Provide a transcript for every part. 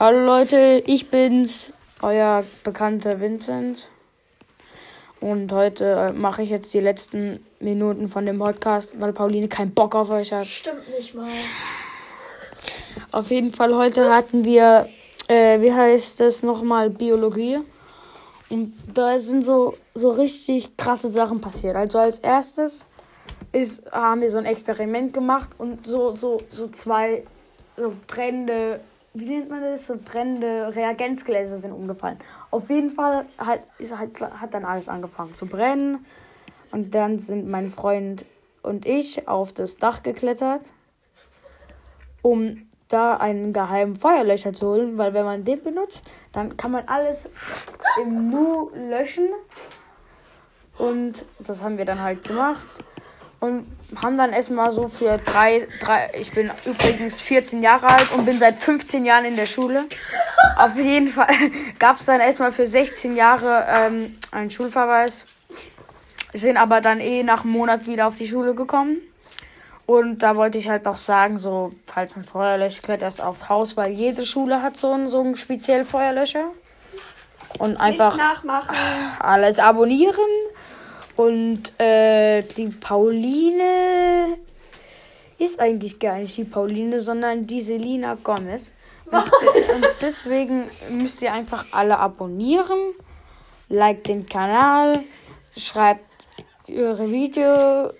Hallo Leute, ich bin's, euer bekannter Vincent. Und heute äh, mache ich jetzt die letzten Minuten von dem Podcast, weil Pauline keinen Bock auf euch hat. Stimmt nicht mal. Auf jeden Fall heute hatten wir, äh, wie heißt das nochmal, Biologie. Und da sind so, so richtig krasse Sachen passiert. Also als erstes ist, haben wir so ein Experiment gemacht und so, so, so zwei so brennende, wie nennt man das? So brennende Reagenzgläser sind umgefallen. Auf jeden Fall hat, ist, hat, hat dann alles angefangen zu brennen. Und dann sind mein Freund und ich auf das Dach geklettert, um da einen geheimen Feuerlöscher zu holen, weil wenn man den benutzt, dann kann man alles im Nu löschen. Und das haben wir dann halt gemacht. Und haben dann erstmal so für drei, drei, ich bin übrigens 14 Jahre alt und bin seit 15 Jahren in der Schule. Auf jeden Fall gab es dann erstmal für 16 Jahre ähm, einen Schulverweis. Sind aber dann eh nach einem Monat wieder auf die Schule gekommen. Und da wollte ich halt noch sagen, so, falls ein Feuerlöscher klettert auf Haus, weil jede Schule hat so einen, so einen speziellen Feuerlöscher. Und einfach alles abonnieren. Und äh, die Pauline ist eigentlich gar nicht die Pauline, sondern die Selina Gomez. Und, und deswegen müsst ihr einfach alle abonnieren. Like den Kanal. Schreibt eure Video,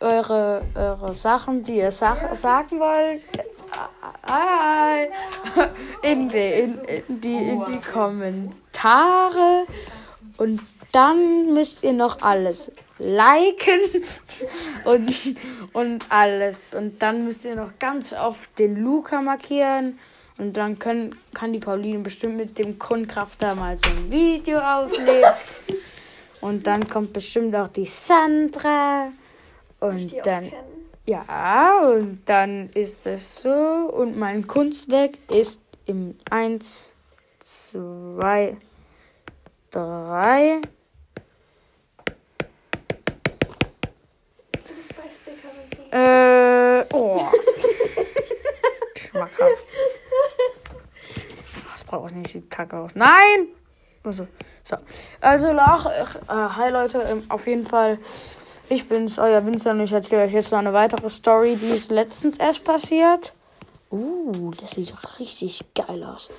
eure, eure Sachen, die ihr sag, sagen wollt. Hi. In die, in, in, die, in die Kommentare. Und dann müsst ihr noch alles liken und, und alles. Und dann müsst ihr noch ganz oft den Luca markieren. Und dann können, kann die Pauline bestimmt mit dem Kundkrafter mal so ein Video aufnehmen. Und dann kommt bestimmt auch die Sandra. Und dann, ja, und dann ist es so. Und mein Kunstwerk ist im 1, 2, 3. Äh, oh. Schmackhaft. Das brauche ich nicht, sieht kacke aus. Nein! Also, so. Also, lach, äh, hi Leute, ähm, auf jeden Fall, ich bin's, euer Vincent und ich erzähle euch jetzt noch eine weitere Story, die ist letztens erst passiert. Uh, das sieht richtig geil aus.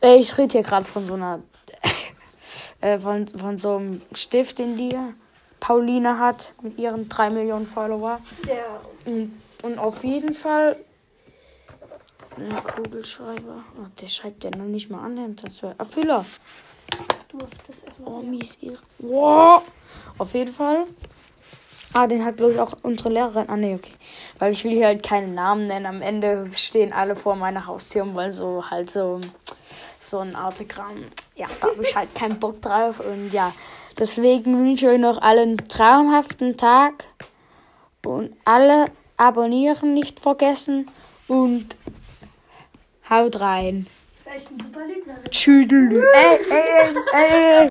Äh, ich rede hier gerade von so einer, äh, von, von so einem Stift, den die Pauline hat mit ihren 3 Millionen Follower. Der. Und, und auf jeden Fall. Der Kugelschreiber. Oh, der schreibt ja noch nicht mal an. Das war Erfüller. Du musst das erstmal. Oh, mies irre. Wow. Auf jeden Fall. Ah, den hat, ich, auch unsere Lehrerin. Ah, nee, okay. Weil ich will hier halt keinen Namen nennen. Am Ende stehen alle vor meiner Haustür und wollen so halt so, so ein Autogramm. Ja, da habe ich halt keinen Bock drauf. Und ja, deswegen wünsche ich euch noch allen traumhaften Tag. Und alle abonnieren nicht vergessen. Und haut rein. Das ist echt ein super Lügner. Tschüdelü. Ey, ey, ey, ey.